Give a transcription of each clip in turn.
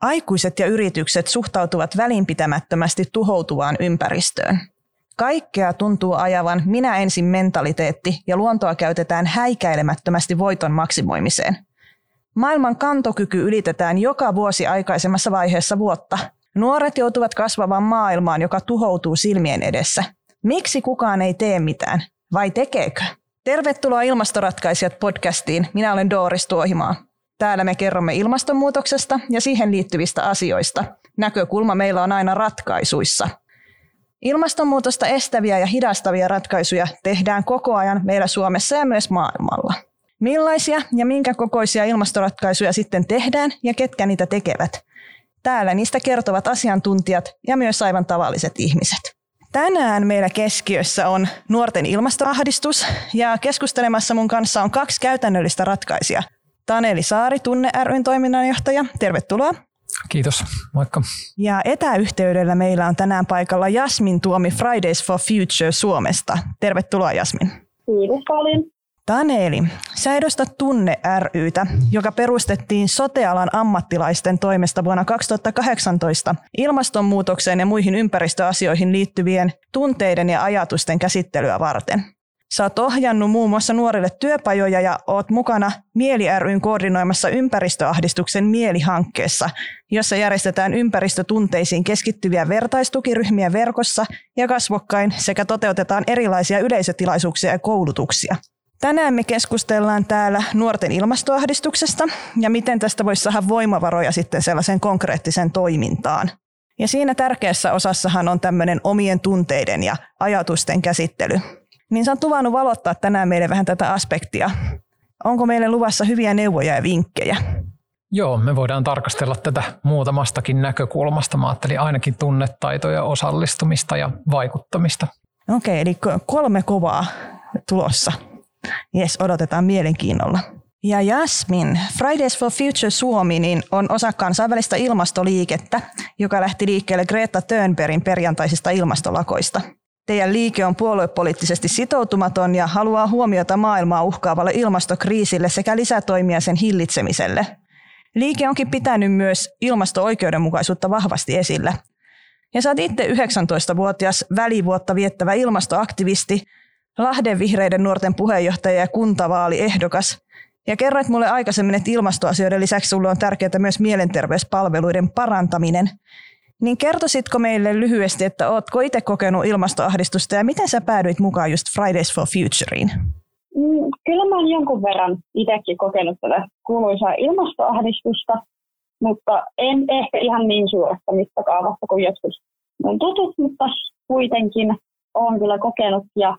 Aikuiset ja yritykset suhtautuvat välinpitämättömästi tuhoutuvaan ympäristöön. Kaikkea tuntuu ajavan minä ensin mentaliteetti ja luontoa käytetään häikäilemättömästi voiton maksimoimiseen. Maailman kantokyky ylitetään joka vuosi aikaisemmassa vaiheessa vuotta. Nuoret joutuvat kasvavaan maailmaan, joka tuhoutuu silmien edessä. Miksi kukaan ei tee mitään? Vai tekeekö? Tervetuloa Ilmastoratkaisijat podcastiin. Minä olen Dooris Tuohimaa. Täällä me kerromme ilmastonmuutoksesta ja siihen liittyvistä asioista. Näkökulma meillä on aina ratkaisuissa. Ilmastonmuutosta estäviä ja hidastavia ratkaisuja tehdään koko ajan meillä Suomessa ja myös maailmalla. Millaisia ja minkä kokoisia ilmastoratkaisuja sitten tehdään ja ketkä niitä tekevät? Täällä niistä kertovat asiantuntijat ja myös aivan tavalliset ihmiset. Tänään meillä keskiössä on nuorten ilmastoahdistus ja keskustelemassa mun kanssa on kaksi käytännöllistä ratkaisijaa. Taneli Saari, Tunne ryn toiminnanjohtaja. Tervetuloa. Kiitos, moikka. Ja etäyhteydellä meillä on tänään paikalla Jasmin Tuomi Fridays for Future Suomesta. Tervetuloa Jasmin. Kiitos paljon. Taneli, sä edustat Tunne rytä, joka perustettiin sotealan ammattilaisten toimesta vuonna 2018 ilmastonmuutokseen ja muihin ympäristöasioihin liittyvien tunteiden ja ajatusten käsittelyä varten. Sä oot ohjannut muun muassa nuorille työpajoja ja oot mukana Mieli ryn koordinoimassa ympäristöahdistuksen Mieli-hankkeessa, jossa järjestetään ympäristötunteisiin keskittyviä vertaistukiryhmiä verkossa ja kasvokkain sekä toteutetaan erilaisia yleisötilaisuuksia ja koulutuksia. Tänään me keskustellaan täällä nuorten ilmastoahdistuksesta ja miten tästä voisi saada voimavaroja sitten sellaisen konkreettisen toimintaan. Ja siinä tärkeässä osassahan on tämmöinen omien tunteiden ja ajatusten käsittely. Niin sä oot luvannut valottaa tänään meille vähän tätä aspektia. Onko meille luvassa hyviä neuvoja ja vinkkejä? Joo, me voidaan tarkastella tätä muutamastakin näkökulmasta. Mä ajattelin ainakin tunnetaitoja, osallistumista ja vaikuttamista. Okei, eli kolme kovaa tulossa. Jes, odotetaan mielenkiinnolla. Ja Jasmin, Fridays for Future Suomi niin on osa kansainvälistä ilmastoliikettä, joka lähti liikkeelle Greta Thunbergin perjantaisista ilmastolakoista. Teidän liike on puoluepoliittisesti sitoutumaton ja haluaa huomiota maailmaa uhkaavalle ilmastokriisille sekä lisätoimia sen hillitsemiselle. Liike onkin pitänyt myös ilmasto-oikeudenmukaisuutta vahvasti esillä. Ja sä oot itse 19-vuotias välivuotta viettävä ilmastoaktivisti, Lahden vihreiden nuorten puheenjohtaja ja kuntavaaliehdokas. Ja kerroit mulle aikaisemmin, että ilmastoasioiden lisäksi sulle on tärkeää myös mielenterveyspalveluiden parantaminen. Niin kertoisitko meille lyhyesti, että ootko itse kokenut ilmastoahdistusta ja miten sä päädyit mukaan just Fridays for Futureen? Mm, kyllä mä oon jonkun verran itsekin kokenut tätä kuuluisaa ilmastoahdistusta, mutta en ehkä ihan niin suuresta mittakaavasta kuin joskus mun tutut, mutta kuitenkin olen kyllä kokenut ja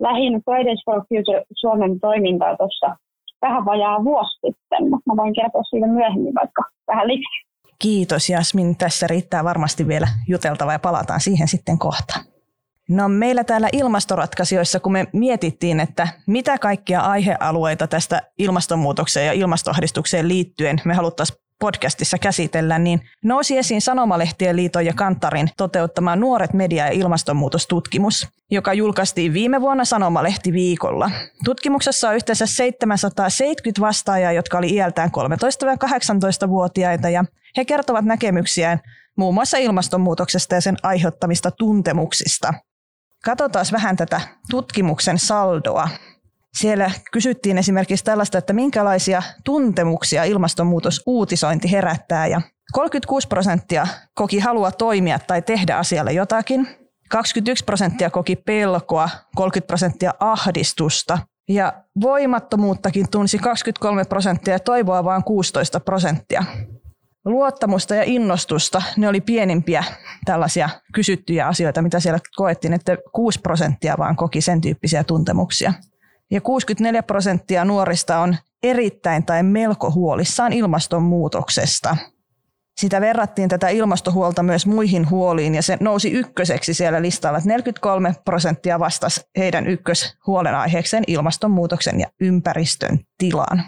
lähin Fridays for Future Suomen toimintaa tuossa vähän vajaa vuosi sitten, mutta mä voin kertoa siitä myöhemmin vaikka vähän lisää. Kiitos Jasmin. Tässä riittää varmasti vielä juteltava ja palataan siihen sitten kohta. No meillä täällä ilmastoratkaisijoissa, kun me mietittiin, että mitä kaikkia aihealueita tästä ilmastonmuutokseen ja ilmastoahdistukseen liittyen me haluttaisiin podcastissa käsitellä, niin nousi esiin Sanomalehtien liiton ja Kantarin toteuttama Nuoret media- ja ilmastonmuutostutkimus, joka julkaistiin viime vuonna Sanomalehti viikolla. Tutkimuksessa on yhteensä 770 vastaajaa, jotka oli iältään 13-18-vuotiaita ja he kertovat näkemyksiään muun muassa ilmastonmuutoksesta ja sen aiheuttamista tuntemuksista. Katsotaan vähän tätä tutkimuksen saldoa. Siellä kysyttiin esimerkiksi tällaista, että minkälaisia tuntemuksia ilmastonmuutos uutisointi herättää ja 36 prosenttia koki halua toimia tai tehdä asialle jotakin. 21 prosenttia koki pelkoa, 30 prosenttia ahdistusta ja voimattomuuttakin tunsi 23 prosenttia ja toivoa vain 16 prosenttia. Luottamusta ja innostusta, ne oli pienimpiä tällaisia kysyttyjä asioita, mitä siellä koettiin, että 6 prosenttia vaan koki sen tyyppisiä tuntemuksia ja 64 prosenttia nuorista on erittäin tai melko huolissaan ilmastonmuutoksesta. Sitä verrattiin tätä ilmastohuolta myös muihin huoliin ja se nousi ykköseksi siellä listalla, että 43 prosenttia vastasi heidän ykköshuolenaiheekseen ilmastonmuutoksen ja ympäristön tilaan.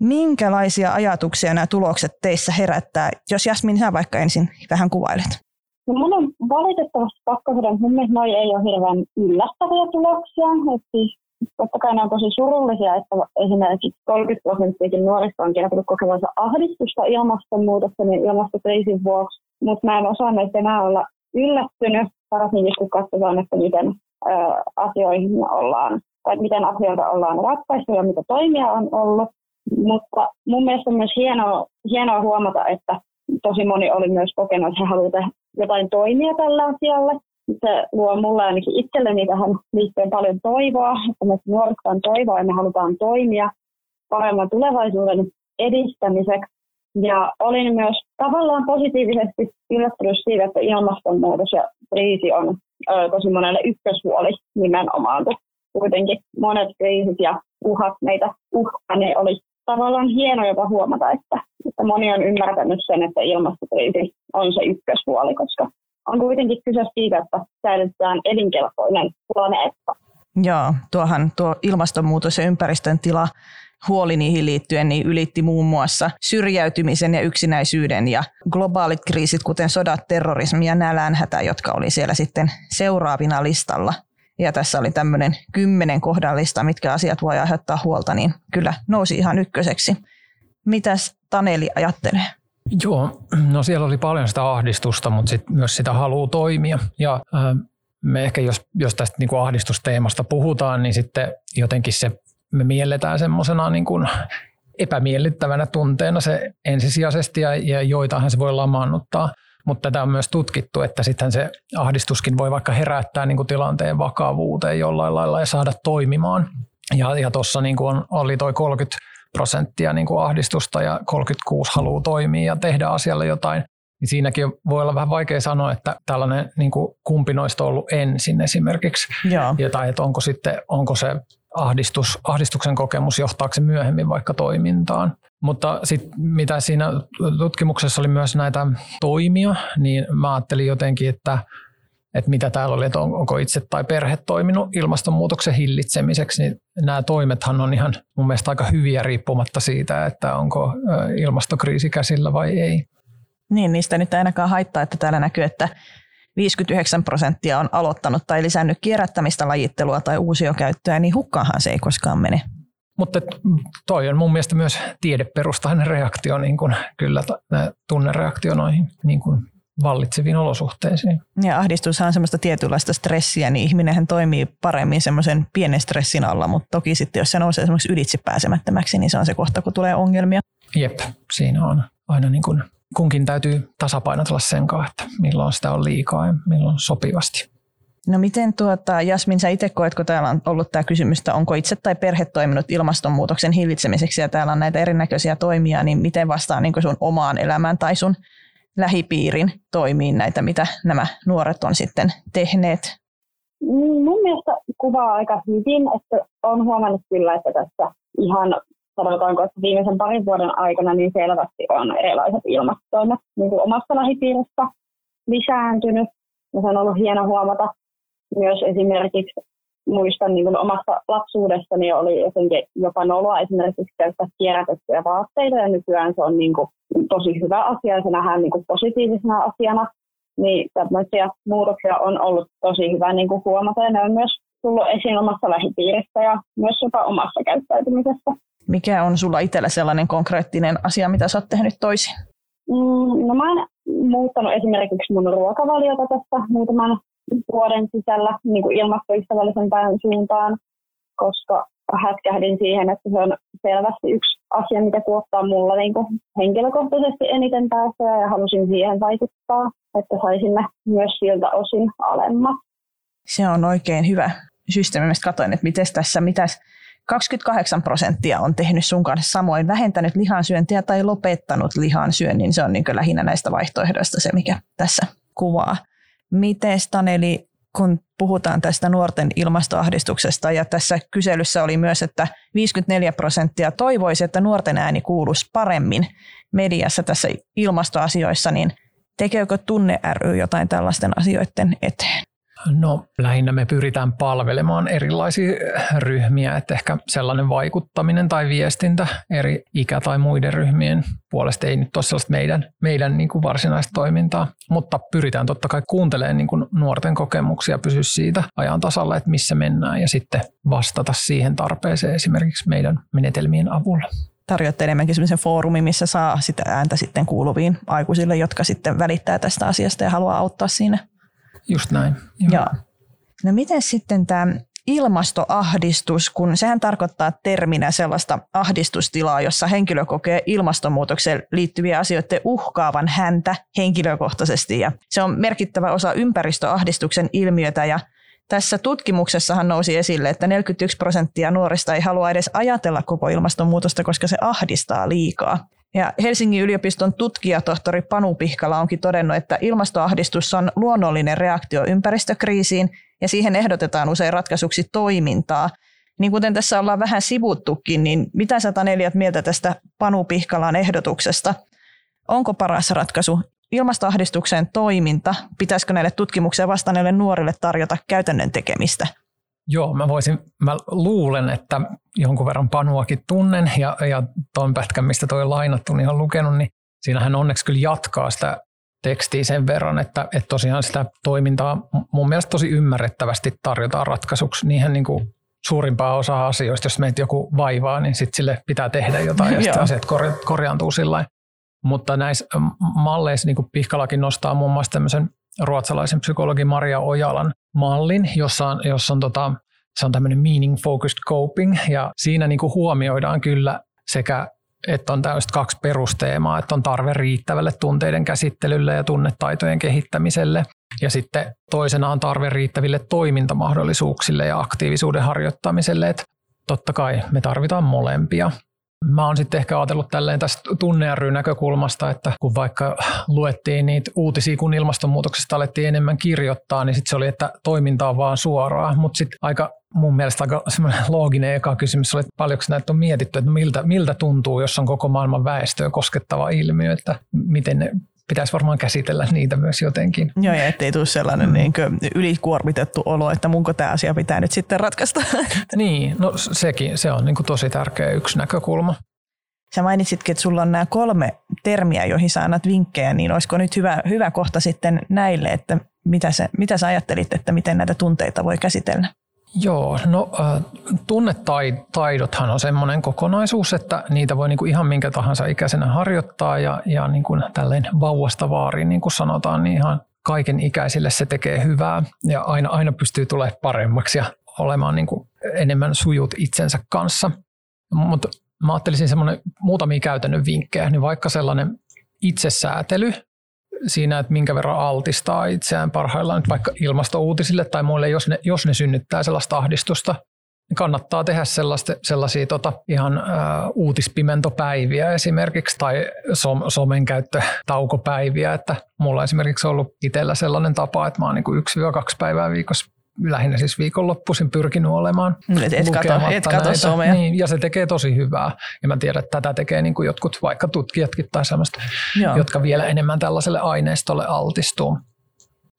Minkälaisia ajatuksia nämä tulokset teissä herättää, jos Jasmin sä vaikka ensin vähän kuvailet? No mun on valitettavasti pakko sanoa, että mun mielestä noi ei ole hirveän yllättäviä tuloksia. Et siis totta kai ne on tosi surullisia, että esimerkiksi 30 prosenttiakin nuorista on kertonut kokevansa ahdistusta ilmastonmuutoksen ja ilmastokriisin vuoksi, mutta mä en osannut enää olla yllättynyt, varsinkin kun katsotaan, että miten ö, asioihin ollaan, tai miten asioita ollaan ratkaistu ja mitä toimia on ollut. Mutta mun mielestä on myös hienoa, hienoa huomata, että tosi moni oli myös kokenut, että he haluavat jotain toimia tällä asialle. Se luo mulle ainakin itselleni tähän liittyen paljon toivoa, että me nuorista on toivoa ja me halutaan toimia paremman tulevaisuuden edistämiseksi. Ja olin myös tavallaan positiivisesti yllättynyt siitä, että ilmastonmuutos ja kriisi on ö, tosi monelle ykköshuoli nimenomaan, kun kuitenkin monet kriisit ja uhat meitä uhkaa, niin oli tavallaan hieno jopa huomata, että, että moni on ymmärtänyt sen, että ilmastokriisi on se ykköshuoli, koska on kuitenkin kyse siitä, että säilytetään elinkelpoinen planeetta. Joo, tuohan tuo ilmastonmuutos ja ympäristön tila huoli niihin liittyen niin ylitti muun muassa syrjäytymisen ja yksinäisyyden ja globaalit kriisit, kuten sodat, terrorismi ja nälänhätä, jotka oli siellä sitten seuraavina listalla. Ja tässä oli tämmöinen kymmenen kohdallista, mitkä asiat voi aiheuttaa huolta, niin kyllä nousi ihan ykköseksi. Mitäs Taneli ajattelee? Joo, no siellä oli paljon sitä ahdistusta, mutta sit myös sitä haluaa toimia. Ja äh, me ehkä jos, jos tästä niin kuin ahdistusteemasta puhutaan, niin sitten jotenkin se me mielletään semmoisena niin kuin epämiellyttävänä tunteena se ensisijaisesti ja, ja joitahan se voi lamaannuttaa. Mutta tätä on myös tutkittu, että sitten se ahdistuskin voi vaikka herättää niin kuin tilanteen vakavuuteen jollain lailla ja saada toimimaan. Ja, ja tuossa niin kuin oli toi 30 prosenttia niin kuin ahdistusta ja 36 haluaa toimia ja tehdä asialle jotain. Niin siinäkin voi olla vähän vaikea sanoa, että tällainen niin kuin kumpi noista on ollut ensin esimerkiksi. Joo. Ja, tai että onko, sitten, onko se ahdistus, ahdistuksen kokemus johtaako se myöhemmin vaikka toimintaan. Mutta sitten mitä siinä tutkimuksessa oli myös näitä toimia, niin mä ajattelin jotenkin, että, että mitä täällä oli, että onko itse tai perhe toiminut ilmastonmuutoksen hillitsemiseksi, niin nämä toimethan on ihan mun mielestä aika hyviä riippumatta siitä, että onko ilmastokriisi käsillä vai ei. Niin, niistä nyt ainakaan haittaa, että täällä näkyy, että 59 prosenttia on aloittanut tai lisännyt kierrättämistä, lajittelua tai uusiokäyttöä, niin hukkaahan se ei koskaan mene. Mutta toi on mun mielestä myös tiedeperustainen reaktio, niin kuin kyllä tunnereaktio noihin niin kuin vallitseviin olosuhteisiin. Ja ahdistushan on semmoista tietynlaista stressiä, niin ihminenhän toimii paremmin semmoisen pienen stressin alla, mutta toki sitten jos se nousee semmoiksi ylitse pääsemättömäksi, niin se on se kohta, kun tulee ongelmia. Jep, siinä on aina niin kuin kunkin täytyy tasapainotella sen kanssa, että milloin sitä on liikaa ja milloin sopivasti. No miten tuota, Jasmin, sä itse koet, kun täällä on ollut tämä kysymys, että onko itse tai perhe toiminut ilmastonmuutoksen hillitsemiseksi ja täällä on näitä erinäköisiä toimia, niin miten vastaa niin sun omaan elämään tai sun lähipiirin toimiin näitä, mitä nämä nuoret on sitten tehneet? Mun mielestä kuvaa aika hyvin, että on huomannut kyllä, että tässä ihan sanotaanko, että viimeisen parin vuoden aikana niin selvästi on erilaiset ilmastoimet niin kuin omassa lähipiirissä lisääntynyt. Ja se on ollut hieno huomata myös esimerkiksi muistan niin omasta lapsuudestani oli jotenkin jopa noloa esimerkiksi käyttää kierrätettyjä vaatteita ja nykyään se on niin kuin tosi hyvä asia ja se nähdään niin kuin positiivisena asiana. Niin tämmöisiä muutoksia on ollut tosi hyvä niin kuin huomata ja ne on myös tullut esiin omassa lähipiirissä ja myös jopa omassa käyttäytymisessä. Mikä on sulla itsellä sellainen konkreettinen asia, mitä sä oot tehnyt toisin? Mm, no mä oon muuttanut esimerkiksi mun ruokavaliota tässä muutaman vuoden sisällä niin kuin ilmastoystävällisempään suuntaan, koska hätkähdin siihen, että se on selvästi yksi asia, mikä tuottaa mulla niin kuin henkilökohtaisesti eniten päästöjä ja halusin siihen vaikuttaa, että saisimme myös siltä osin alemmat. Se on oikein hyvä systeemi. Mä katsoin, että miten tässä, mitäs 28 prosenttia on tehnyt sun kanssa samoin, vähentänyt lihansyöntiä tai lopettanut lihansyönnin. Se on niin lähinnä näistä vaihtoehdoista se, mikä tässä kuvaa. Miten Staneli, kun puhutaan tästä nuorten ilmastoahdistuksesta ja tässä kyselyssä oli myös, että 54 prosenttia toivoisi, että nuorten ääni kuuluisi paremmin mediassa tässä ilmastoasioissa, niin tekeekö Tunne ry jotain tällaisten asioiden eteen? No lähinnä me pyritään palvelemaan erilaisia ryhmiä, että ehkä sellainen vaikuttaminen tai viestintä eri ikä- tai muiden ryhmien puolesta ei nyt ole sellaista meidän, meidän niin kuin varsinaista toimintaa, mutta pyritään totta kai kuuntelemaan niin kuin nuorten kokemuksia, pysyä siitä ajan tasalla, että missä mennään ja sitten vastata siihen tarpeeseen esimerkiksi meidän menetelmien avulla tarjoatte enemmänkin sellaisen foorumin, missä saa sitä ääntä sitten kuuluviin aikuisille, jotka sitten välittää tästä asiasta ja haluaa auttaa siinä. Just näin. Joo. Joo. No miten sitten tämä ilmastoahdistus, kun sehän tarkoittaa terminä sellaista ahdistustilaa, jossa henkilö kokee ilmastonmuutokseen liittyviä asioita uhkaavan häntä henkilökohtaisesti. Ja se on merkittävä osa ympäristöahdistuksen ilmiötä ja tässä tutkimuksessahan nousi esille, että 41 prosenttia nuorista ei halua edes ajatella koko ilmastonmuutosta, koska se ahdistaa liikaa. Ja Helsingin yliopiston tutkijatohtori Panu Pihkala onkin todennut, että ilmastoahdistus on luonnollinen reaktio ympäristökriisiin ja siihen ehdotetaan usein ratkaisuksi toimintaa. Niin kuten tässä ollaan vähän sivuttukin, niin mitä sä Taneliat mieltä tästä Panu Pihkalan ehdotuksesta? Onko paras ratkaisu ilmastoahdistuksen toiminta, pitäisikö näille tutkimukseen vastanneille nuorille tarjota käytännön tekemistä? Joo, mä voisin, mä luulen, että jonkun verran Panuakin tunnen ja, ja tuon pätkän, mistä toi lainattu, niin on lukenut, niin siinähän onneksi kyllä jatkaa sitä tekstiä sen verran, että, että tosiaan sitä toimintaa mun mielestä tosi ymmärrettävästi tarjotaan ratkaisuksi niihin niin kuin suurimpaa osaa asioista. Jos meitä joku vaivaa, niin sitten sille pitää tehdä jotain ja sitten asiat korjaantuu sillä Mutta näissä malleissa, niin kuin Pihkalakin nostaa muun muassa tämmöisen ruotsalaisen psykologi Maria Ojalan mallin, jossa on, jossa on tota, se on tämmöinen meaning focused coping ja siinä niin kuin huomioidaan kyllä sekä että on tämmöistä kaksi perusteemaa, että on tarve riittävälle tunteiden käsittelylle ja tunnetaitojen kehittämiselle. Ja sitten toisena on tarve riittäville toimintamahdollisuuksille ja aktiivisuuden harjoittamiselle. Että totta kai me tarvitaan molempia. Mä oon sitten ehkä ajatellut tälleen tästä tunnearryn näkökulmasta, että kun vaikka luettiin niitä uutisia, kun ilmastonmuutoksesta alettiin enemmän kirjoittaa, niin sitten se oli, että toiminta on vaan suoraa. Mutta sitten aika mun mielestä aika semmoinen looginen eka kysymys oli, että paljonko näitä on mietitty, että miltä, miltä tuntuu, jos on koko maailman väestöä koskettava ilmiö, että miten ne pitäisi varmaan käsitellä niitä myös jotenkin. Joo, ja ettei tule sellainen mm. niin ylikuormitettu olo, että munko tämä asia pitää nyt sitten ratkaista. niin, no sekin, se on niin kuin tosi tärkeä yksi näkökulma. Sä mainitsitkin, että sulla on nämä kolme termiä, joihin sä annat vinkkejä, niin olisiko nyt hyvä, hyvä kohta sitten näille, että mitä sä, mitä sä ajattelit, että miten näitä tunteita voi käsitellä? Joo, no tunnetaidothan on semmoinen kokonaisuus, että niitä voi niinku ihan minkä tahansa ikäisenä harjoittaa ja, ja niinku tälleen vauvasta vaariin, niin kuin sanotaan, niin ihan kaiken ikäisille se tekee hyvää ja aina, aina pystyy tulemaan paremmaksi ja olemaan niinku enemmän sujut itsensä kanssa. Mutta mä ajattelisin semmoinen muutamia käytännön vinkkejä, niin vaikka sellainen itsesäätely, siinä, että minkä verran altistaa itseään parhaillaan nyt vaikka ilmastouutisille tai muille, jos ne, jos ne synnyttää sellaista ahdistusta, niin kannattaa tehdä sellaista, sellaisia tota, ihan ä, uutispimentopäiviä esimerkiksi tai som, somen käyttötaukopäiviä, että mulla esimerkiksi ollut itsellä sellainen tapa, että mä oon niin yksi kaksi päivää viikossa lähinnä siis viikonloppuisin pyrkinyt olemaan et, et kato, et kato somea. Niin, ja se tekee tosi hyvää. Ja mä tiedän, että tätä tekee niin kuin jotkut vaikka tutkijatkin tai semmoista, Joo. jotka vielä enemmän tällaiselle aineistolle altistuu.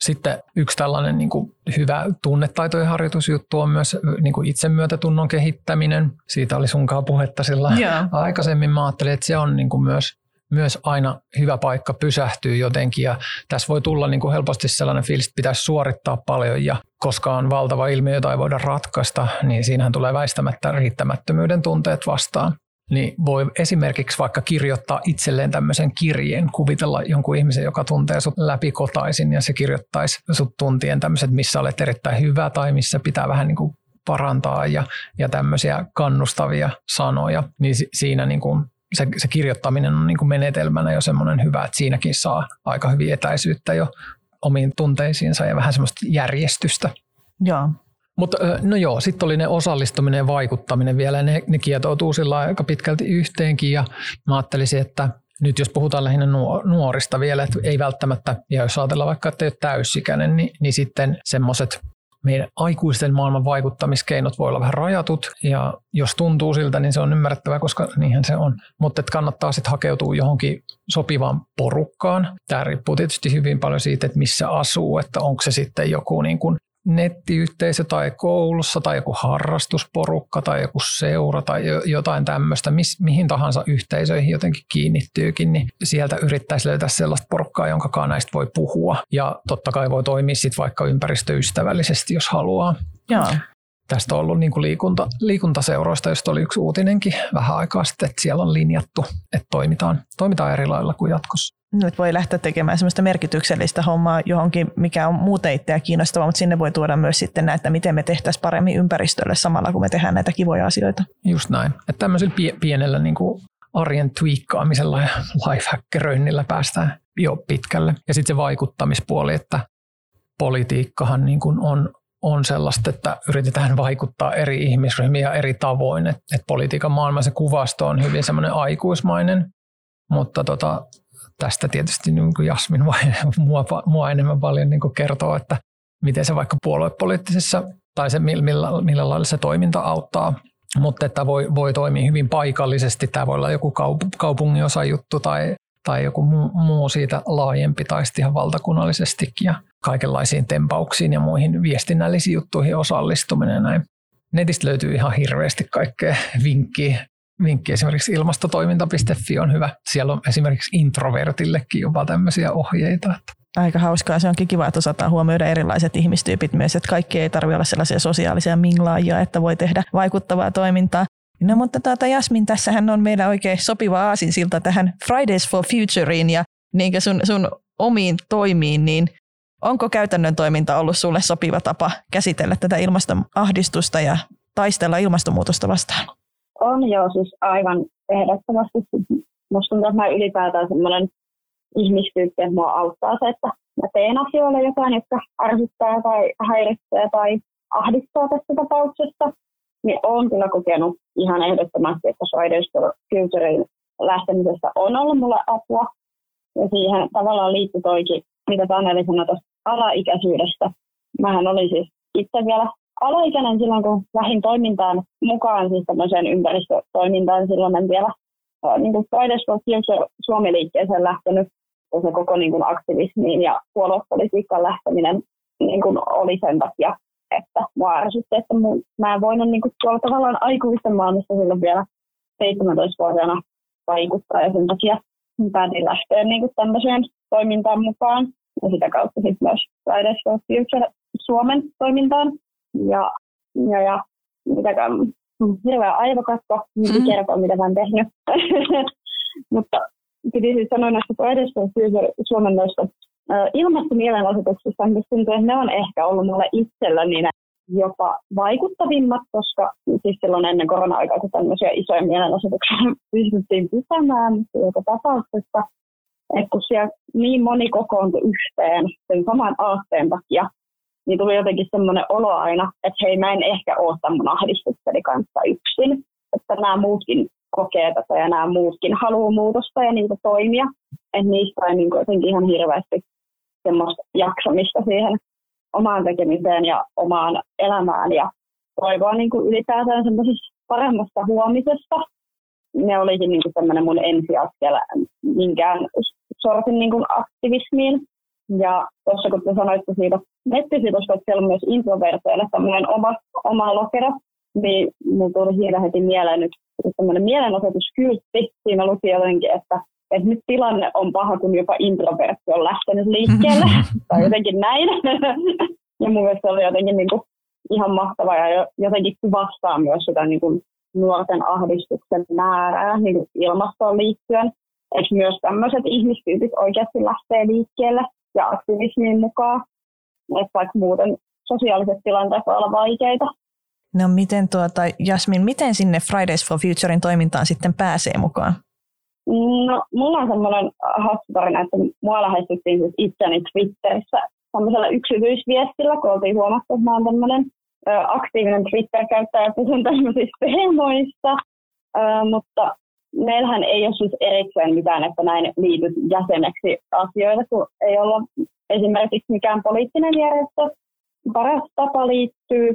Sitten yksi tällainen niin kuin hyvä tunnetaitojen harjoitusjuttu on myös niin kuin itsemyötätunnon kehittäminen. Siitä oli sunkaan puhetta sillä aikaisemmin. Mä ajattelin, että se on niin kuin myös myös aina hyvä paikka pysähtyä jotenkin ja tässä voi tulla niin kuin helposti sellainen fiilis, että pitäisi suorittaa paljon ja koska on valtava ilmiö, jota ei voida ratkaista, niin siinähän tulee väistämättä riittämättömyyden tunteet vastaan. Niin voi esimerkiksi vaikka kirjoittaa itselleen tämmöisen kirjeen, kuvitella jonkun ihmisen, joka tuntee sut läpikotaisin ja se kirjoittaisi sut tuntien tämmöiset, missä olet erittäin hyvä tai missä pitää vähän niin kuin parantaa ja, ja tämmöisiä kannustavia sanoja, niin siinä niin kuin se, se kirjoittaminen on niin kuin menetelmänä jo semmoinen hyvä, että siinäkin saa aika hyvin etäisyyttä jo omiin tunteisiinsa ja vähän semmoista järjestystä. Joo. Mutta no joo, sitten oli ne osallistuminen ja vaikuttaminen vielä, ne, ne kietoutuu sillä aika pitkälti yhteenkin ja mä ajattelisin, että nyt jos puhutaan lähinnä nuorista vielä, että ei välttämättä, ja jos ajatellaan vaikka, että ei ole täysikäinen, niin, niin sitten semmoiset meidän aikuisten maailman vaikuttamiskeinot voi olla vähän rajatut ja jos tuntuu siltä, niin se on ymmärrettävää, koska niinhän se on. Mutta kannattaa sitten hakeutua johonkin sopivaan porukkaan. Tämä riippuu tietysti hyvin paljon siitä, että missä asuu, että onko se sitten joku niin kuin nettiyhteisö tai koulussa tai joku harrastusporukka tai joku seura tai jotain tämmöistä, mihin tahansa yhteisöihin jotenkin kiinnittyykin, niin sieltä yrittäisi löytää sellaista porukkaa, jonka näistä voi puhua. Ja totta kai voi toimia sitten vaikka ympäristöystävällisesti, jos haluaa. Joo. Tästä on ollut niin kuin liikunta, liikuntaseuroista, josta oli yksi uutinenkin vähän aikaa sitten, että siellä on linjattu, että toimitaan, toimitaan eri lailla kuin jatkossa. Nyt voi lähteä tekemään sellaista merkityksellistä hommaa johonkin, mikä on muuten itseä kiinnostavaa, mutta sinne voi tuoda myös sitten näitä, miten me tehtäisiin paremmin ympäristölle samalla, kun me tehdään näitä kivoja asioita. Just näin. Että tämmöisellä pie- pienellä niin kuin arjen twiikkaamisella ja lifehackeröinnillä päästään jo pitkälle. Ja sitten se vaikuttamispuoli, että politiikkahan niin kuin on, on sellaista, että yritetään vaikuttaa eri ihmisryhmiä eri tavoin. Et, et politiikan maailman se kuvasto on hyvin semmoinen aikuismainen, mutta tota, tästä tietysti niin kuin Jasmin vai mua, mua enemmän paljon niin kuin kertoo, että miten se vaikka puoluepoliittisessa tai se millä, millä lailla se toiminta auttaa, mutta että voi, voi toimia hyvin paikallisesti. Tämä voi olla joku kaup- kaupungin osa juttu tai, tai joku muu, muu siitä laajempi tai sitten ihan valtakunnallisestikin ja kaikenlaisiin tempauksiin ja muihin viestinnällisiin juttuihin osallistuminen näin. Netistä löytyy ihan hirveästi kaikkea vinkkiä vinkki esimerkiksi ilmastotoiminta.fi on hyvä. Siellä on esimerkiksi introvertillekin jopa tämmöisiä ohjeita. Aika hauskaa. Se onkin kiva, että osataan huomioida erilaiset ihmistyypit myös, että kaikki ei tarvitse olla sellaisia sosiaalisia minglaajia, että voi tehdä vaikuttavaa toimintaa. No mutta tuota, Jasmin, tässähän on meillä oikein sopiva aasinsilta tähän Fridays for Futureen ja niin sun, sun omiin toimiin, niin onko käytännön toiminta ollut sulle sopiva tapa käsitellä tätä ilmastoahdistusta ja taistella ilmastonmuutosta vastaan? On joo, siis aivan ehdottomasti. Musta tuntuu, että mä ylipäätään semmoinen ihmistyyppi, että mua auttaa se, että mä teen asioille jotain, jotka ärsyttää tai häiritsee tai ahdistaa tässä tapauksessa. Niin olen kyllä kokenut ihan ehdottomasti, että Fridays Futurein lähtemisestä on ollut mulle apua. Ja siihen tavallaan liittyy toikin, mitä Taneli sanoi tuosta alaikäisyydestä. Mähän olin siis itse vielä alaikäinen silloin, kun lähdin toimintaan mukaan, siis tämmöiseen ympäristötoimintaan, silloin en vielä niin kuin Fridays for Future Suomi-liikkeeseen lähtenyt, ja se koko niin kuin aktivismiin ja puoluepolitiikkaan lähteminen niin kuin oli sen takia, että mua ärsytti, että mä en voinut niin kuin tuolla tavallaan aikuisten maailmassa silloin vielä 17-vuotiaana vaikuttaa, ja sen takia päätin lähteä niin kuin tämmöiseen toimintaan mukaan, ja sitä kautta sitten myös Fridays for Future Suomen toimintaan. Ja, ja, ja mitäkään, hirveä aivokatko, niin mm. kertoa, mitä mä oon tehnyt. Mutta piti siis sanoa näistä Fridays Suomen noista ilmastomielenosoituksista, niin tuntuu, että ne on ehkä ollut mulle itselläni jopa vaikuttavimmat, koska siis silloin ennen korona-aikaa, kun tämmöisiä isoja mielenosoituksia pystyttiin pitämään, joka tapauksessa, että kun siellä niin moni kokoontui yhteen sen saman aatteen takia, niin tuli jotenkin semmoinen olo aina, että hei mä en ehkä ole tämän ahdistukseni kanssa yksin, että nämä muutkin kokee tätä ja nämä muutkin haluaa muutosta ja niitä toimia, että niistä on niin jotenkin ihan hirveästi semmoista jaksamista siihen omaan tekemiseen ja omaan elämään ja toivoa niin kuin ylipäätään semmoisesta paremmasta huomisesta. Ne olikin niin kuin tämmöinen mun ensiaskel minkään sortin niin kuin aktivismiin. Ja tuossa kun te sanoitte siitä nettisivusta, että siellä on myös introverteille tämmöinen oma, oma lokero, niin mun tuli siinä heti mieleen nyt tämmöinen mielenosoituskyltti. Siinä luki jotenkin, että, että nyt tilanne on paha, kun jopa introvertti on lähtenyt liikkeelle, tai jotenkin näin. ja mun mielestä se oli jotenkin niin kuin ihan mahtavaa ja jotenkin kuvastaa myös sitä niin kuin nuorten ahdistuksen määrää niin kuin ilmastoon liittyen. Että myös tämmöiset ihmistyypit oikeasti lähtee liikkeelle ja aktivismiin mukaan, että vaikka muuten sosiaaliset tilanteet voi olla vaikeita. No miten tuota, Jasmin, miten sinne Fridays for Futurein toimintaan sitten pääsee mukaan? No, mulla on semmoinen hauska tarina, että mua lähestyttiin siis itseni Twitterissä semmoisella yksityisviestillä, kun oltiin huomattu, että mä oon tämmöinen aktiivinen Twitter-käyttäjä, puhun tämmöisistä teemoista, mutta meillähän ei ole siis erikseen mitään, että näin liityt jäseneksi asioita, kun ei olla esimerkiksi mikään poliittinen järjestö. Paras tapa liittyy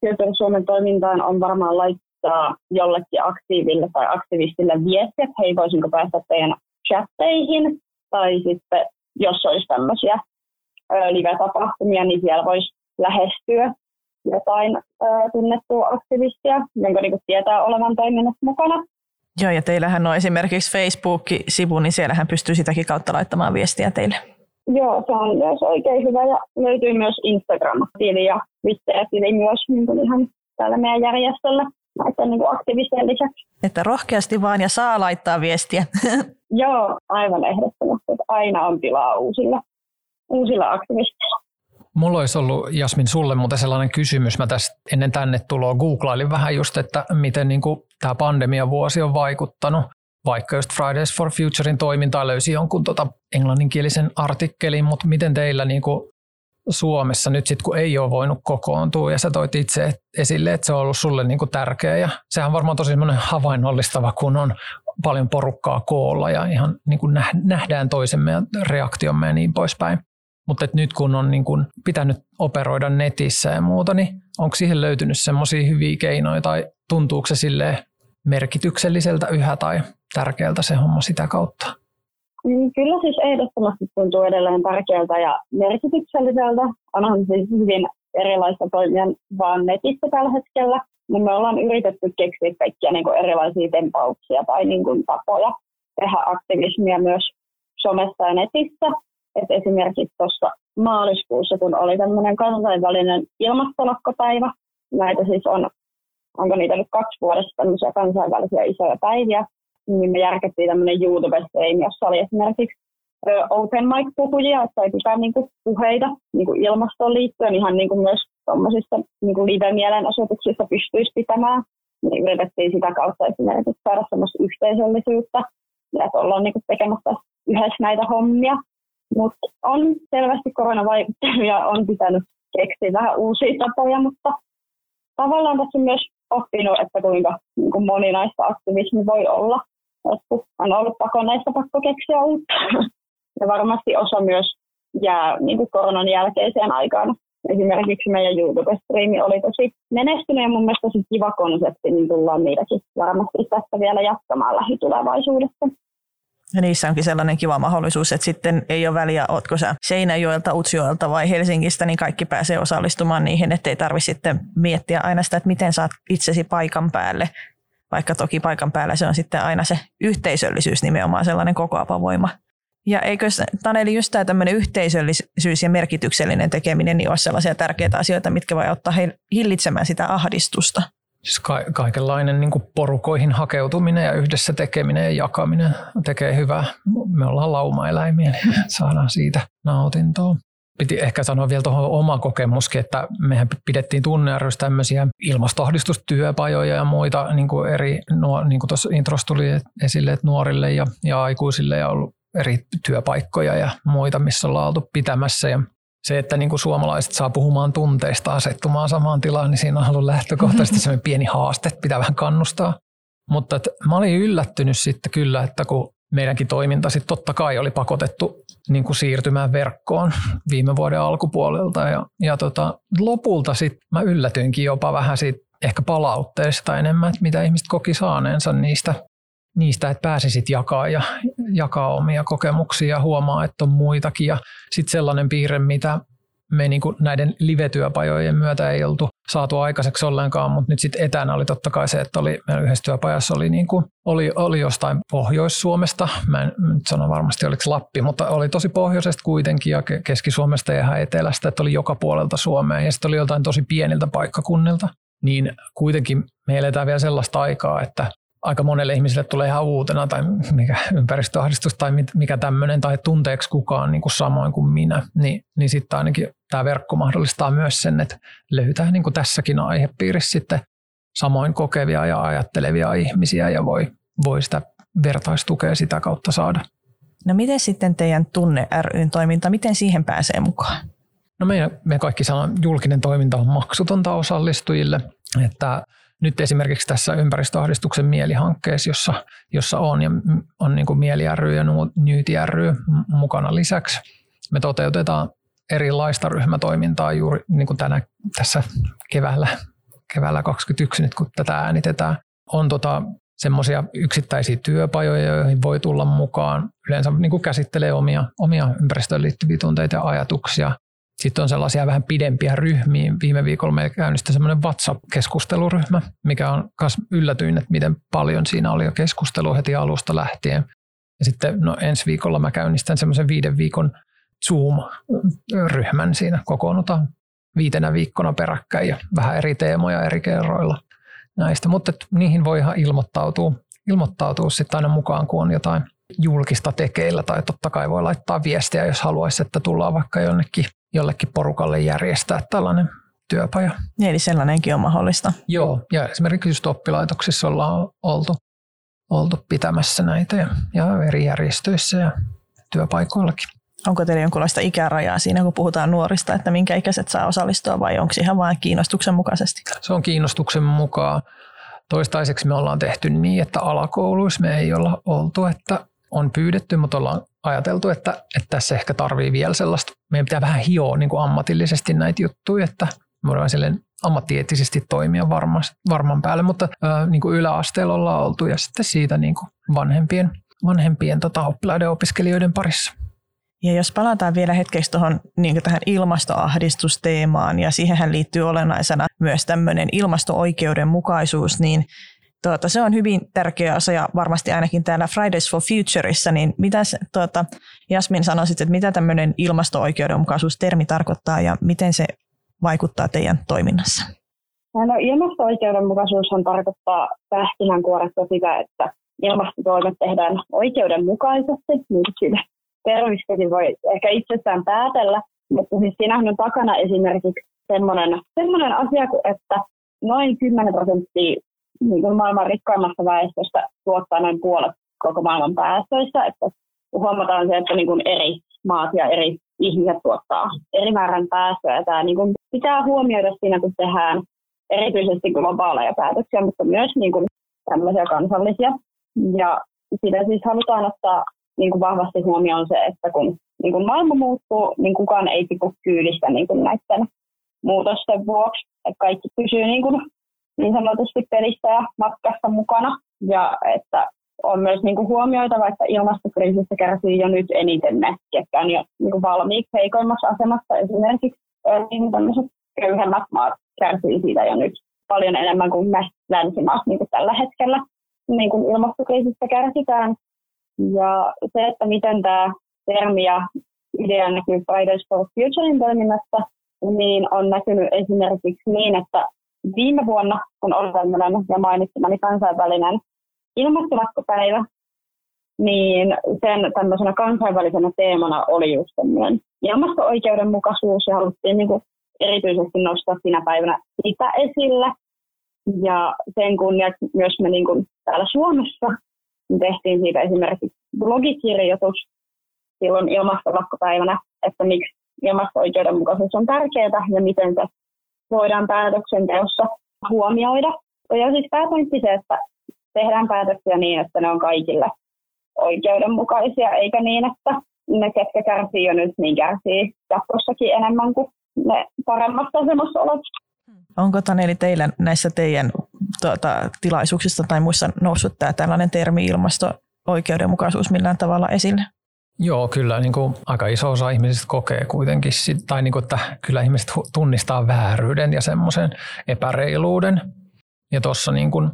Future Suomen toimintaan on varmaan laittaa jollekin aktiiville tai aktivistille viestiä, että hei, voisinko päästä teidän chatteihin, tai sitten jos olisi tämmöisiä live-tapahtumia, niin siellä voisi lähestyä jotain ää, tunnettua aktivistia, jonka niin tietää olevan toiminnassa mukana. Joo, ja teillähän on esimerkiksi Facebook-sivu, niin siellähän pystyy sitäkin kautta laittamaan viestiä teille. Joo, se on myös oikein hyvä ja löytyy myös Instagram-tili ja Twitter-tili myös niin kuin ihan täällä meidän järjestöllä näiden niin aktiivisten lisäksi. Että rohkeasti vaan ja saa laittaa viestiä. Joo, aivan ehdottomasti, että aina on tilaa uusilla, uusilla aktivisteilla. Mulla olisi ollut, Jasmin, sulle muuten sellainen kysymys. Mä tässä ennen tänne tuloa googlailin vähän just, että miten niin tämä pandemia vuosi on vaikuttanut. Vaikka just Fridays for Futurein toimintaa löysi jonkun tota englanninkielisen artikkelin, mutta miten teillä niin kuin Suomessa nyt sitten, kun ei ole voinut kokoontua ja sä toit itse esille, että se on ollut sulle niin kuin tärkeä ja sehän on varmaan tosi havainnollistava, kun on paljon porukkaa koolla ja ihan niin kuin nähdään toisemme ja reaktiomme ja niin poispäin. Mutta nyt kun on niin kun pitänyt operoida netissä ja muuta, niin onko siihen löytynyt semmoisia hyviä keinoja tai tuntuuko se merkitykselliseltä yhä tai tärkeältä se homma sitä kautta? Mm, kyllä siis ehdottomasti tuntuu edelleen tärkeältä ja merkitykselliseltä. Onhan siis hyvin erilaista toimia vaan netissä tällä hetkellä. Mutta me ollaan yritetty keksiä kaikkia niin erilaisia tempauksia tai niin tapoja tehdä aktivismia myös somessa ja netissä. Et esimerkiksi tuossa maaliskuussa, kun oli tämmöinen kansainvälinen ilmastolakkopäivä, näitä siis on, onko niitä nyt kaksi vuodessa tämmöisiä kansainvälisiä isoja päiviä, niin me järkättiin tämmöinen YouTube-stream, jossa oli esimerkiksi open mic-puhujia, että sai pitää niinku puheita niinku ilmastoon liittyen ihan niinku myös tuommoisissa niinku live-mielenosoituksissa pystyisi pitämään. Niin yritettiin sitä kautta esimerkiksi saada semmoista yhteisöllisyyttä, ja että ollaan niinku tekemässä yhdessä näitä hommia. Mutta on selvästi korona vaikuttanut ja on pitänyt keksiä vähän uusia tapoja, mutta tavallaan tässä myös oppinut, että kuinka niin kuin moninaista aktivismi voi olla. Että on ollut pakoneista pakko keksiä uutta. Ja varmasti osa myös jää niin kuin koronan jälkeiseen aikaan. Esimerkiksi meidän YouTube-striimi oli tosi menestynyt ja mun mielestä tosi kiva konsepti, niin tullaan niitäkin varmasti tästä vielä jatkamaan lähitulevaisuudessa. Ja niissä onkin sellainen kiva mahdollisuus, että sitten ei ole väliä, ootko sä Seinäjoelta, Utsjoelta vai Helsingistä, niin kaikki pääsee osallistumaan niihin, ettei tarvitse sitten miettiä aina sitä, että miten saat itsesi paikan päälle. Vaikka toki paikan päällä se on sitten aina se yhteisöllisyys nimenomaan sellainen kokoava voima. Ja eikö Taneli just tämä tämmöinen yhteisöllisyys ja merkityksellinen tekeminen niin ole sellaisia tärkeitä asioita, mitkä voi auttaa hillitsemään sitä ahdistusta? Siis ka- kaikenlainen niin porukoihin hakeutuminen ja yhdessä tekeminen ja jakaminen tekee hyvää. Me ollaan laumaeläimiä, niin saadaan siitä nautintoa. Piti ehkä sanoa vielä tuohon oma kokemuskin, että mehän pidettiin tunnearvoissa tämmöisiä ilmastoahdistustyöpajoja ja muita niin kuin eri, niin kuin tuossa introssa tuli esille, että nuorille ja, ja aikuisille ja ollut eri työpaikkoja ja muita, missä ollaan oltu pitämässä. Ja se, että niin kuin suomalaiset saa puhumaan tunteista asettumaan samaan tilaan, niin siinä on ollut lähtökohtaisesti sellainen pieni haaste, että pitää vähän kannustaa. Mutta että mä olin yllättynyt sitten kyllä, että kun meidänkin toiminta sitten totta kai oli pakotettu niin kuin siirtymään verkkoon viime vuoden alkupuolelta. Ja, ja tota, lopulta sitten mä yllätyinkin jopa vähän siitä ehkä palautteesta enemmän, että mitä ihmiset koki saaneensa niistä niistä, että pääsisit jakaa ja jakaa omia kokemuksia ja huomaa, että on muitakin. Ja sitten sellainen piirre, mitä me niin kuin näiden live-työpajojen myötä ei oltu saatu aikaiseksi ollenkaan, mutta nyt sitten etänä oli totta kai se, että oli, meidän yhdessä työpajassa oli, niin kuin, oli, oli jostain Pohjois-Suomesta, mä en nyt sano varmasti oliko Lappi, mutta oli tosi pohjoisesta kuitenkin ja Keski-Suomesta ja ihan etelästä, että oli joka puolelta Suomea ja sitten oli jotain tosi pieniltä paikkakunnilta. Niin kuitenkin me eletään vielä sellaista aikaa, että aika monelle ihmiselle tulee ihan uutena tai mikä ympäristöahdistus tai mikä tämmöinen tai tunteeksi kukaan niin kuin samoin kuin minä, niin, niin sitten ainakin tämä verkko mahdollistaa myös sen, että löytää niin kuin tässäkin aihepiirissä sitten samoin kokevia ja ajattelevia ihmisiä ja voi, voi sitä vertaistukea sitä kautta saada. No miten sitten teidän Tunne ryn toiminta, miten siihen pääsee mukaan? No me, me kaikki sanon, julkinen toiminta on maksutonta osallistujille, että nyt esimerkiksi tässä ympäristöahdistuksen mielihankkeessa, jossa, jossa on, ja on niin kuin Mieli ry ja Nyyti ry mukana lisäksi, me toteutetaan erilaista ryhmätoimintaa juuri niin kuin tänä, tässä keväällä, keväällä 2021, nyt kun tätä äänitetään. On tota, semmoisia yksittäisiä työpajoja, joihin voi tulla mukaan. Yleensä niin kuin käsittelee omia, omia ympäristöön liittyviä tunteita ja ajatuksia. Sitten on sellaisia vähän pidempiä ryhmiä. Viime viikolla meillä käynnistyi semmoinen WhatsApp-keskusteluryhmä, mikä on myös yllätyin, että miten paljon siinä oli jo keskustelua heti alusta lähtien. Ja sitten no, ensi viikolla mä käynnistän semmoisen viiden viikon Zoom-ryhmän siinä. Kokoonnutaan viitenä viikkona peräkkäin ja vähän eri teemoja eri kerroilla näistä. Mutta niihin voi ihan ilmoittautua, ilmoittautua sitten aina mukaan, kun on jotain julkista tekeillä tai totta kai voi laittaa viestiä, jos haluaisi, että tullaan vaikka jonnekin, jollekin porukalle järjestää tällainen työpaja. Eli sellainenkin on mahdollista. Joo, ja esimerkiksi just oppilaitoksissa ollaan oltu, oltu pitämässä näitä ja, ja eri järjestöissä ja työpaikoillakin. Onko teillä jonkinlaista ikärajaa siinä, kun puhutaan nuorista, että minkä ikäiset saa osallistua vai onko se ihan vain kiinnostuksen mukaisesti? Se on kiinnostuksen mukaan. Toistaiseksi me ollaan tehty niin, että alakouluissa me ei olla oltu, että on pyydetty, mutta ollaan ajateltu, että, että tässä ehkä tarvii vielä sellaista, meidän pitää vähän hioa niin kuin ammatillisesti näitä juttuja, että me voidaan silleen ammattieettisesti toimia varma, varman päälle, mutta ää, niin kuin yläasteella ollaan oltu ja sitten siitä niin kuin vanhempien, vanhempien tota, oppilaiden opiskelijoiden parissa. Ja jos palataan vielä hetkeksi tuohon niin tähän ilmastoahdistusteemaan, ja siihen liittyy olennaisena myös tämmöinen ilmasto-oikeudenmukaisuus, niin tuota, se on hyvin tärkeä asia varmasti ainakin täällä Fridays for Futureissa, niin mitä tuota, Jasmin sanoisit, että mitä tämmöinen ilmasto-oikeudenmukaisuus-termi tarkoittaa ja miten se vaikuttaa teidän toiminnassa? No, ilmasto-oikeudenmukaisuushan tarkoittaa pähkinänkuoretta sitä, että ilmastotoimet tehdään oikeudenmukaisesti, niin kuin termistäkin voi ehkä itsessään päätellä, mutta siis siinähän on takana esimerkiksi semmoinen, semmoinen asia, että noin 10 prosenttia niin kuin maailman rikkaimmasta väestöstä tuottaa noin puolet koko maailman päästöistä, että huomataan se, että niin kuin eri maat ja eri ihmiset tuottaa eri määrän päästöjä. Tämä niin kuin pitää huomioida siinä, kun tehdään erityisesti globaaleja päätöksiä, mutta myös niin kuin tämmöisiä kansallisia. Ja sitä siis halutaan ottaa niin kuin vahvasti huomioon se, että kun niin kuin maailma muuttuu, niin kukaan ei tipu kyydistä niin kuin näiden muutosten vuoksi. Että kaikki pysyy niin, kuin, niin sanotusti pelissä ja matkassa mukana. Ja että on myös niin kuin huomioitava, että ilmastokriisistä kärsii jo nyt eniten ne, ketkä on jo niin kuin valmiiksi heikoimmassa asemassa. Esimerkiksi niin tämmöiset köyhemmät maat kärsii siitä jo nyt paljon enemmän kuin me länsimaat niin kuin tällä hetkellä. Niin kuin ilmastokriisistä kärsitään, ja se, että miten tämä termi ja idea näkyy Fridays for Futurein toiminnassa, niin on näkynyt esimerkiksi niin, että viime vuonna, kun oli tämmöinen ja mainitsemani kansainvälinen ilmastolakkopäivä, niin sen tämmöisenä kansainvälisenä teemana oli just tämmöinen ilmasto-oikeudenmukaisuus ja haluttiin niin kuin erityisesti nostaa siinä päivänä sitä esille. Ja sen kunniaksi myös me niin kuin täällä Suomessa tehtiin siitä esimerkiksi blogikirjoitus silloin ilmastolakkopäivänä, että miksi ilmasto-oikeudenmukaisuus on tärkeää ja miten se voidaan päätöksenteossa huomioida. Ja siis pääpointti se, että tehdään päätöksiä niin, että ne on kaikille oikeudenmukaisia, eikä niin, että ne, ketkä kärsii jo nyt, niin kärsii jatkossakin enemmän kuin ne paremmassa asemassa olevat. Onko Taneli teillä näissä teidän tuota, tilaisuuksissa tai muissa noussut tämä tällainen termi ilmasto-oikeudenmukaisuus millään tavalla esille? Joo, kyllä niin kuin aika iso osa ihmisistä kokee kuitenkin, tai niin kuin, että kyllä ihmiset tunnistaa vääryyden ja semmoisen epäreiluuden. Ja tuossa niin kuin,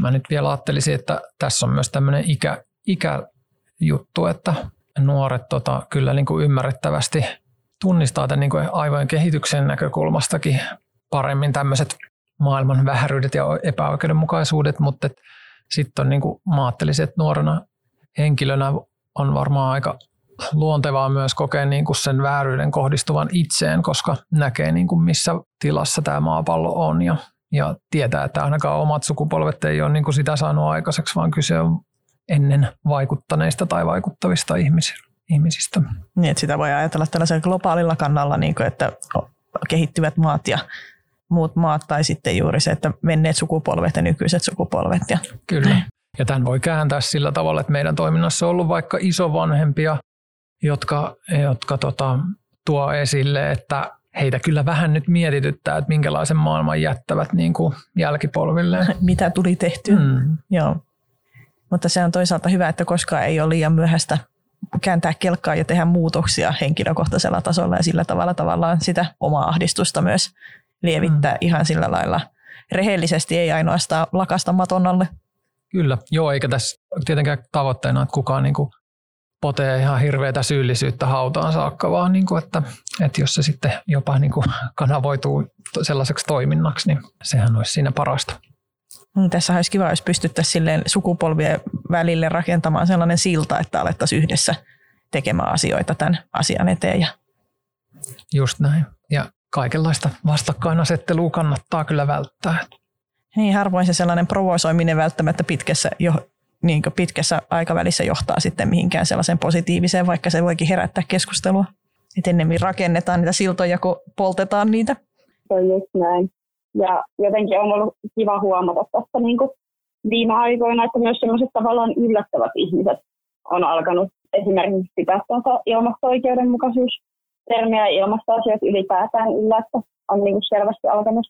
mä nyt vielä ajattelisin, että tässä on myös tämmöinen ikä, ikäjuttu, että nuoret tota, kyllä niin kuin ymmärrettävästi tunnistaa tämän niin kuin aivojen kehityksen näkökulmastakin paremmin tämmöiset maailman vääryydet ja epäoikeudenmukaisuudet, mutta sitten on niin kuin, mä ajattelisin, että nuorena henkilönä on varmaan aika luontevaa myös kokea niin kuin sen vääryyden kohdistuvan itseen, koska näkee niin kuin missä tilassa tämä maapallo on ja, ja tietää, että ainakaan omat sukupolvet ei ole niin kuin sitä saanut aikaiseksi, vaan kyse on ennen vaikuttaneista tai vaikuttavista ihmisistä. Niin, että sitä voi ajatella tällaisella globaalilla kannalla, niin kuin, että kehittyvät maat ja muut maat tai sitten juuri se, että menneet sukupolvet ja nykyiset sukupolvet. Ja Kyllä. Ja tämän voi kääntää sillä tavalla, että meidän toiminnassa on ollut vaikka isovanhempia, jotka, jotka tota, tuo esille, että heitä kyllä vähän nyt mietityttää, että minkälaisen maailman jättävät niin kuin jälkipolvilleen. Mitä tuli tehty. Mm. Joo. Mutta se on toisaalta hyvä, että koskaan ei ole liian myöhäistä kääntää kelkkaa ja tehdä muutoksia henkilökohtaisella tasolla ja sillä tavalla tavallaan sitä omaa ahdistusta myös lievittää mm. ihan sillä lailla rehellisesti, ei ainoastaan lakasta maton alle. Kyllä, joo, eikä tässä tietenkään tavoitteena, että kukaan niin kuin potee ihan hirveätä syyllisyyttä hautaan saakka, vaan niin kuin, että, että jos se sitten jopa niin kuin kanavoituu sellaiseksi toiminnaksi, niin sehän olisi siinä parasta. Mm, tässä olisi kiva, jos pystyttäisiin silleen sukupolvien välille rakentamaan sellainen silta, että alettaisiin yhdessä tekemään asioita tämän asian eteen. Ja... Just näin. Ja kaikenlaista vastakkainasettelua kannattaa kyllä välttää. Niin, harvoin se sellainen provosoiminen välttämättä pitkässä, jo, niin pitkässä aikavälissä johtaa sitten mihinkään sellaisen positiiviseen, vaikka se voikin herättää keskustelua. Et ennemmin rakennetaan niitä siltoja, kun poltetaan niitä. Se on just näin. Ja jotenkin on ollut kiva huomata tässä niin viime aikoina, että myös sellaiset tavallaan yllättävät ihmiset on alkanut esimerkiksi pitää ilmasto-oikeudenmukaisuus termiä ja ilmastoasiat ylipäätään yllä, että on niin selvästi alkanut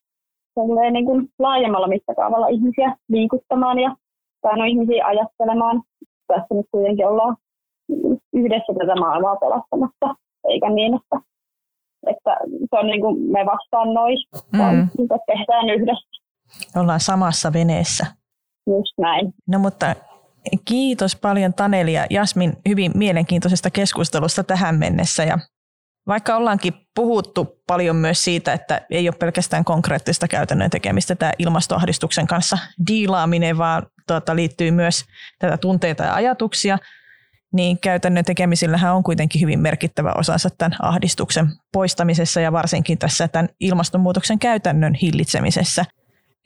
niin kuin laajemmalla mittakaavalla ihmisiä liikuttamaan ja saanut ihmisiä ajattelemaan. Tässä nyt kuitenkin ollaan yhdessä tätä maailmaa pelastamassa, eikä niin, että, että se on niin kuin me vastaan noin, mm. vaan että tehdään yhdessä. Ollaan samassa veneessä. Just näin. No mutta kiitos paljon Taneli ja Jasmin hyvin mielenkiintoisesta keskustelusta tähän mennessä. Ja vaikka ollaankin puhuttu paljon myös siitä, että ei ole pelkästään konkreettista käytännön tekemistä tämä ilmastoahdistuksen kanssa diilaaminen, vaan tuota, liittyy myös tätä tunteita ja ajatuksia, niin käytännön tekemisillähän on kuitenkin hyvin merkittävä osansa tämän ahdistuksen poistamisessa ja varsinkin tässä tämän ilmastonmuutoksen käytännön hillitsemisessä –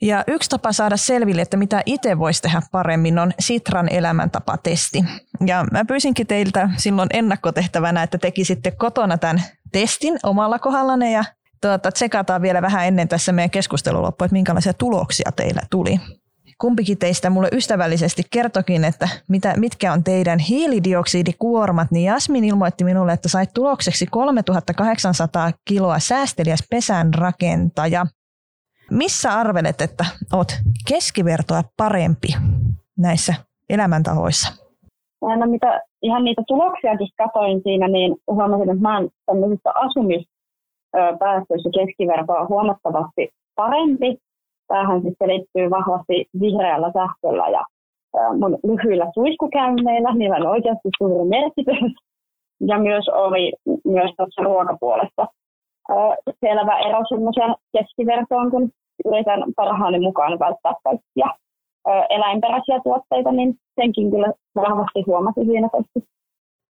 ja yksi tapa saada selville, että mitä itse voisi tehdä paremmin, on Sitran elämäntapatesti. Ja mä pyysinkin teiltä silloin ennakkotehtävänä, että tekisitte kotona tämän testin omalla kohdallanne ja tuota, tsekataan vielä vähän ennen tässä meidän keskustelun loppua, että minkälaisia tuloksia teillä tuli. Kumpikin teistä mulle ystävällisesti kertokin, että mitä, mitkä on teidän hiilidioksidikuormat, niin Jasmin ilmoitti minulle, että sait tulokseksi 3800 kiloa säästeliäs pesän rakentaja. Missä arvelet, että olet keskivertoa parempi näissä elämäntahoissa? No mitä ihan niitä tuloksiakin katoin siinä, niin huomasin, että mä oon tämmöisissä asumispäästöissä keskivertoa huomattavasti parempi. Tämähän siis selittyy vahvasti vihreällä sähköllä ja mun lyhyillä suiskukäynneillä, niillä on oikeasti suuri merkitys. Ja myös oli myös tuossa ruokapuolessa selvä ero semmoiseen keskivertoon, kun yritän parhaani mukaan välttää kaikkia eläinperäisiä tuotteita, niin senkin kyllä vahvasti huomasi siinä testissä.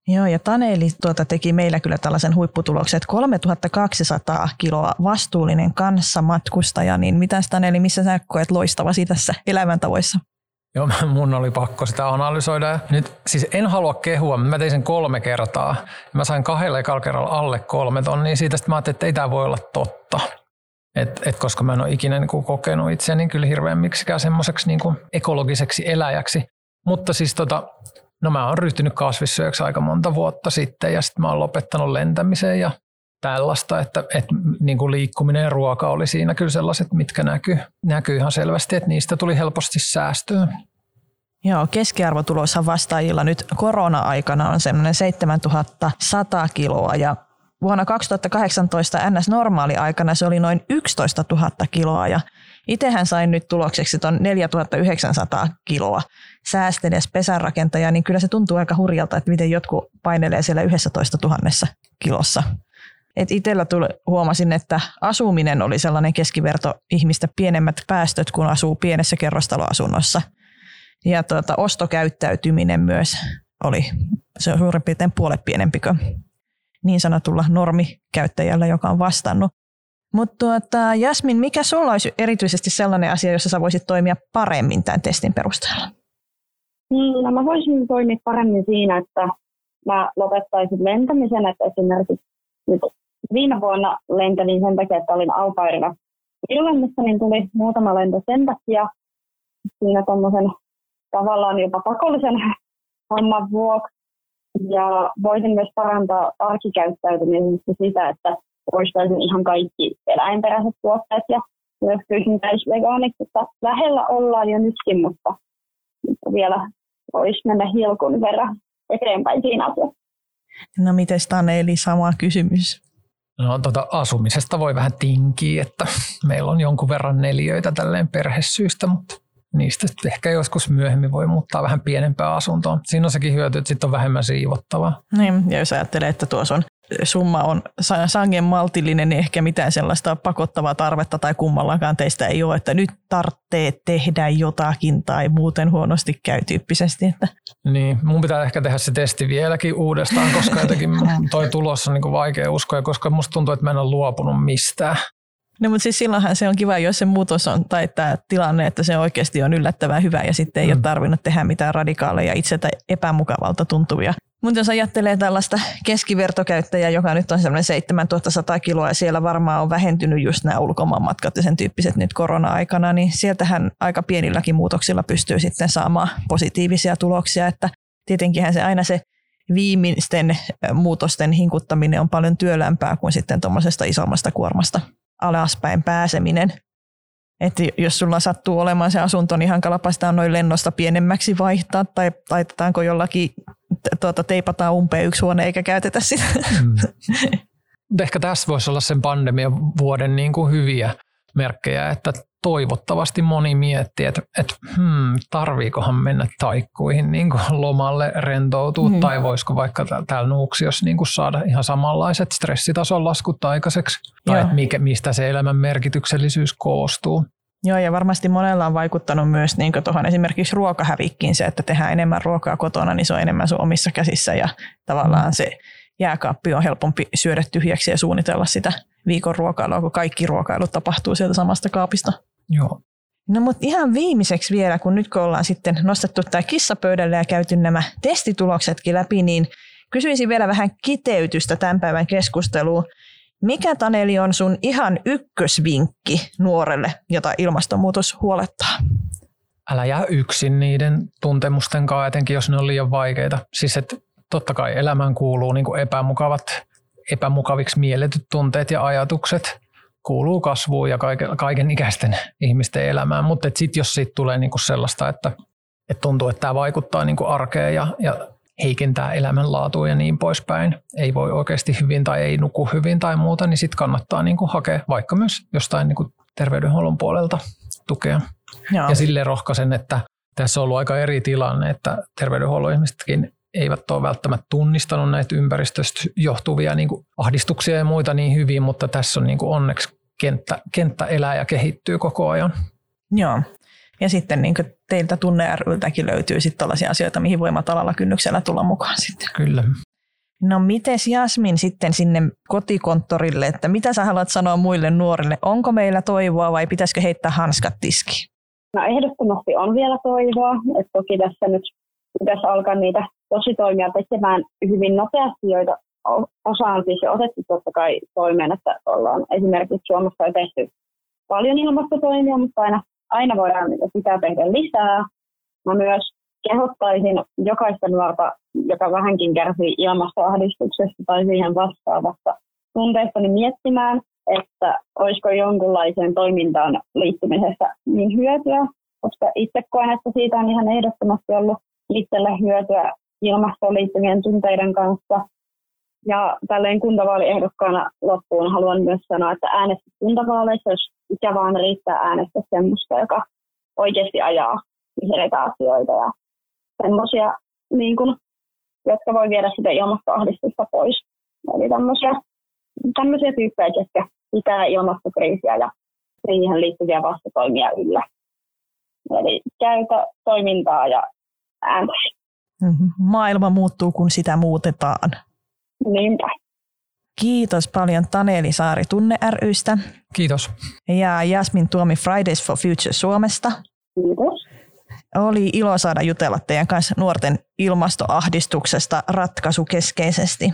Joo, ja Taneli tuota teki meillä kyllä tällaisen huipputuloksen, että 3200 kiloa vastuullinen kanssamatkustaja, niin mitä Taneli, missä sä koet loistavasi tässä elämäntavoissa? Joo, mun oli pakko sitä analysoida. Nyt siis en halua kehua, mä tein sen kolme kertaa. Mä sain kahdella ekalla kerralla alle kolme tonnia. Siitä sitten mä ajattelin, että ei tämä voi olla totta. Et, et koska mä en ole ikinä niin kokenut itseäni kyllä hirveän miksikään semmoiseksi niin ekologiseksi eläjäksi. Mutta siis tota, no mä oon ryhtynyt kasvissyöksi aika monta vuotta sitten ja sitten mä oon lopettanut lentämiseen ja tällaista, että, että niin kuin liikkuminen ja ruoka oli siinä kyllä sellaiset, mitkä näkyy, näkyy ihan selvästi, että niistä tuli helposti säästöä. Joo, keskiarvotuloissa vastaajilla nyt korona-aikana on semmoinen 7100 kiloa ja vuonna 2018 NS-normaali-aikana se oli noin 11 000 kiloa ja itsehän sain nyt tulokseksi tuon 4900 kiloa säästeliäs pesänrakentaja, niin kyllä se tuntuu aika hurjalta, että miten jotkut painelee siellä 11 000 kilossa. Et itsellä tuli, huomasin, että asuminen oli sellainen keskiverto ihmistä pienemmät päästöt, kun asuu pienessä kerrostaloasunnossa. Ja tuota, ostokäyttäytyminen myös oli se on suurin piirtein puolet pienempi kuin niin sanotulla normikäyttäjällä, joka on vastannut. Mutta tuota, Jasmin, mikä sulla olisi erityisesti sellainen asia, jossa sä voisit toimia paremmin tämän testin perusteella? Niin, no mä voisin toimia paremmin siinä, että mä lopettaisin lentämisen, että esimerkiksi viime vuonna lentelin sen takia, että olin alpairina Irlannissa, niin tuli muutama lento sen takia siinä tuommoisen tavallaan jopa pakollisen homman vuoksi. Ja voisin myös parantaa arkikäyttäytymistä sitä, että poistaisin ihan kaikki eläinperäiset tuotteet ja myös pyysin täys vegaaniksi, että lähellä ollaan jo nytkin, mutta, vielä voisi mennä hilkun verran eteenpäin siinä asiassa. No miten Taneli, sama kysymys? No tuota, asumisesta voi vähän tinkiä, että meillä on jonkun verran neliöitä tälleen perhesyistä, mutta niistä ehkä joskus myöhemmin voi muuttaa vähän pienempää asuntoon. Siinä on sekin hyöty, että sitten on vähemmän siivottavaa. Niin, ja jos ajattelee, että tuossa on summa on sangen maltillinen, niin ehkä mitään sellaista pakottavaa tarvetta tai kummallakaan teistä ei ole, että nyt tarvitsee tehdä jotakin tai muuten huonosti käy tyyppisesti. Että. Niin, mun pitää ehkä tehdä se testi vieläkin uudestaan, koska jotenkin toi tulos on niin vaikea uskoa, koska musta tuntuu, että mä en ole luopunut mistään. No mutta siis silloinhan se on kiva, jos se muutos on, tai tämä tilanne, että se oikeasti on yllättävän hyvä ja sitten ei mm. ole tarvinnut tehdä mitään radikaaleja itseltä epämukavalta tuntuvia. Mutta jos ajattelee tällaista keskivertokäyttäjää, joka nyt on semmoinen 7100 kiloa ja siellä varmaan on vähentynyt just nämä ulkomaanmatkat ja sen tyyppiset nyt korona-aikana, niin sieltähän aika pienilläkin muutoksilla pystyy sitten saamaan positiivisia tuloksia, että tietenkinhän se aina se viimeisten muutosten hinkuttaminen on paljon työlämpää kuin sitten tuommoisesta isommasta kuormasta alaspäin pääseminen. Että jos sulla sattuu olemaan se asunto, niin hankalapa sitä on noin lennosta pienemmäksi vaihtaa, tai laitetaanko jollakin, tuota, teipataan umpeen yksi huone eikä käytetä sitä. Mm. Ehkä tässä voisi olla sen pandemian vuoden niin kuin hyviä merkkejä, että toivottavasti moni miettii, että, että hmm, tarviikohan mennä taikkuihin niin kuin lomalle rentoutua, hmm. tai voisiko vaikka täällä Nuuksiossa niin kuin saada ihan samanlaiset stressitason laskut aikaiseksi, tai että mikä, mistä se elämän merkityksellisyys koostuu. Joo, ja varmasti monella on vaikuttanut myös niin tuohon esimerkiksi ruokahävikkiin se, että tehdään enemmän ruokaa kotona, niin se on enemmän sun omissa käsissä, ja tavallaan hmm. se jääkaappi on helpompi syödä tyhjäksi ja suunnitella sitä viikon ruokailua, kun kaikki ruokailu tapahtuu sieltä samasta kaapista. Joo. No mutta ihan viimeiseksi vielä, kun nyt kun ollaan sitten nostettu tämä kissapöydälle ja käyty nämä testituloksetkin läpi, niin kysyisin vielä vähän kiteytystä tämän päivän keskusteluun. Mikä Taneli on sun ihan ykkösvinkki nuorelle, jota ilmastonmuutos huolettaa? Älä jää yksin niiden tuntemusten kanssa, etenkin jos ne on liian vaikeita. Siis että totta kai elämään kuuluu niin kuin epämukavat, epämukaviksi mielletyt tunteet ja ajatukset kuuluu kasvuun ja kaiken, kaiken ikäisten ihmisten elämään, mutta sitten jos siitä tulee niin kuin sellaista, että, että tuntuu, että tämä vaikuttaa niin kuin arkeen ja, ja heikentää elämänlaatua ja niin poispäin, ei voi oikeasti hyvin tai ei nuku hyvin tai muuta, niin sitten kannattaa niin kuin hakea vaikka myös jostain niin kuin terveydenhuollon puolelta tukea. Joo. Ja sille rohkaisen, että tässä on ollut aika eri tilanne, että terveydenhuollon ihmisetkin eivät ole välttämättä tunnistanut näitä ympäristöstä johtuvia niin kuin ahdistuksia ja muita niin hyvin, mutta tässä on niin kuin onneksi kenttä, kenttä elää ja kehittyy koko ajan. Joo. Ja sitten niin teiltä tunne ryltäkin löytyy sitten tällaisia asioita, mihin voi matalalla kynnyksellä tulla mukaan sitten. Kyllä. No mites Jasmin sitten sinne kotikonttorille, että mitä sä haluat sanoa muille nuorille? Onko meillä toivoa vai pitäisikö heittää hanskat tiskiin? No ehdottomasti on vielä toivoa. että toki tässä nyt pitäisi alkaa niitä tositoimia tekemään hyvin nopeasti, joita osa on siis jo otettu totta kai toimeen, että ollaan esimerkiksi Suomessa jo tehty paljon ilmastotoimia, mutta aina, aina voidaan sitä tehdä lisää. Mä myös kehottaisin jokaista nuorta, joka vähänkin kärsii ilmastoahdistuksesta tai siihen vastaavasta tunteesta, niin miettimään, että olisiko jonkunlaiseen toimintaan liittymisestä niin hyötyä, koska itse koen, että siitä on ihan ehdottomasti ollut itselle hyötyä ilmastoon liittyvien tunteiden kanssa. Ja tälleen kuntavaaliehdokkaana loppuun haluan myös sanoa, että äänestä kuntavaaleissa, jos ikä vaan riittää äänestä semmoista, joka oikeasti ajaa vihreitä asioita ja semmoisia, niin kuin, jotka voi viedä sitä ilmastoahdistusta pois. Eli tämmöisiä, tämmöisiä tyyppejä, jotka pitää ilmastokriisiä ja siihen liittyviä vastatoimia yllä. Eli käytä toimintaa ja ääntä. Maailma muuttuu, kun sitä muutetaan. Niinpä. Kiitos paljon Taneli Saari Tunne rystä. Kiitos. Ja Jasmin Tuomi Fridays for Future Suomesta. Kiitos. Oli ilo saada jutella teidän kanssa nuorten ilmastoahdistuksesta ratkaisukeskeisesti.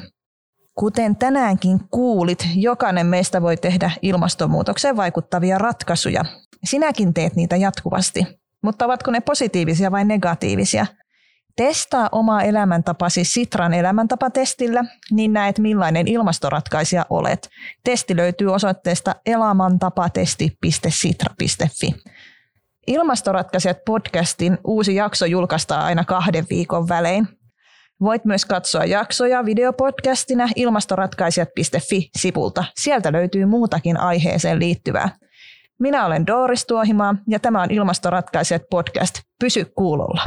Kuten tänäänkin kuulit, jokainen meistä voi tehdä ilmastonmuutokseen vaikuttavia ratkaisuja. Sinäkin teet niitä jatkuvasti. Mutta ovatko ne positiivisia vai negatiivisia? Testaa omaa elämäntapasi Sitran elämäntapatestillä, niin näet millainen ilmastoratkaisija olet. Testi löytyy osoitteesta elämäntapatesti.sitra.fi. Ilmastoratkaisijat podcastin uusi jakso julkaistaan aina kahden viikon välein. Voit myös katsoa jaksoja videopodcastina ilmastoratkaisijat.fi-sivulta. Sieltä löytyy muutakin aiheeseen liittyvää. Minä olen Doris Tuohimaa ja tämä on Ilmastoratkaisijat podcast. Pysy kuulolla.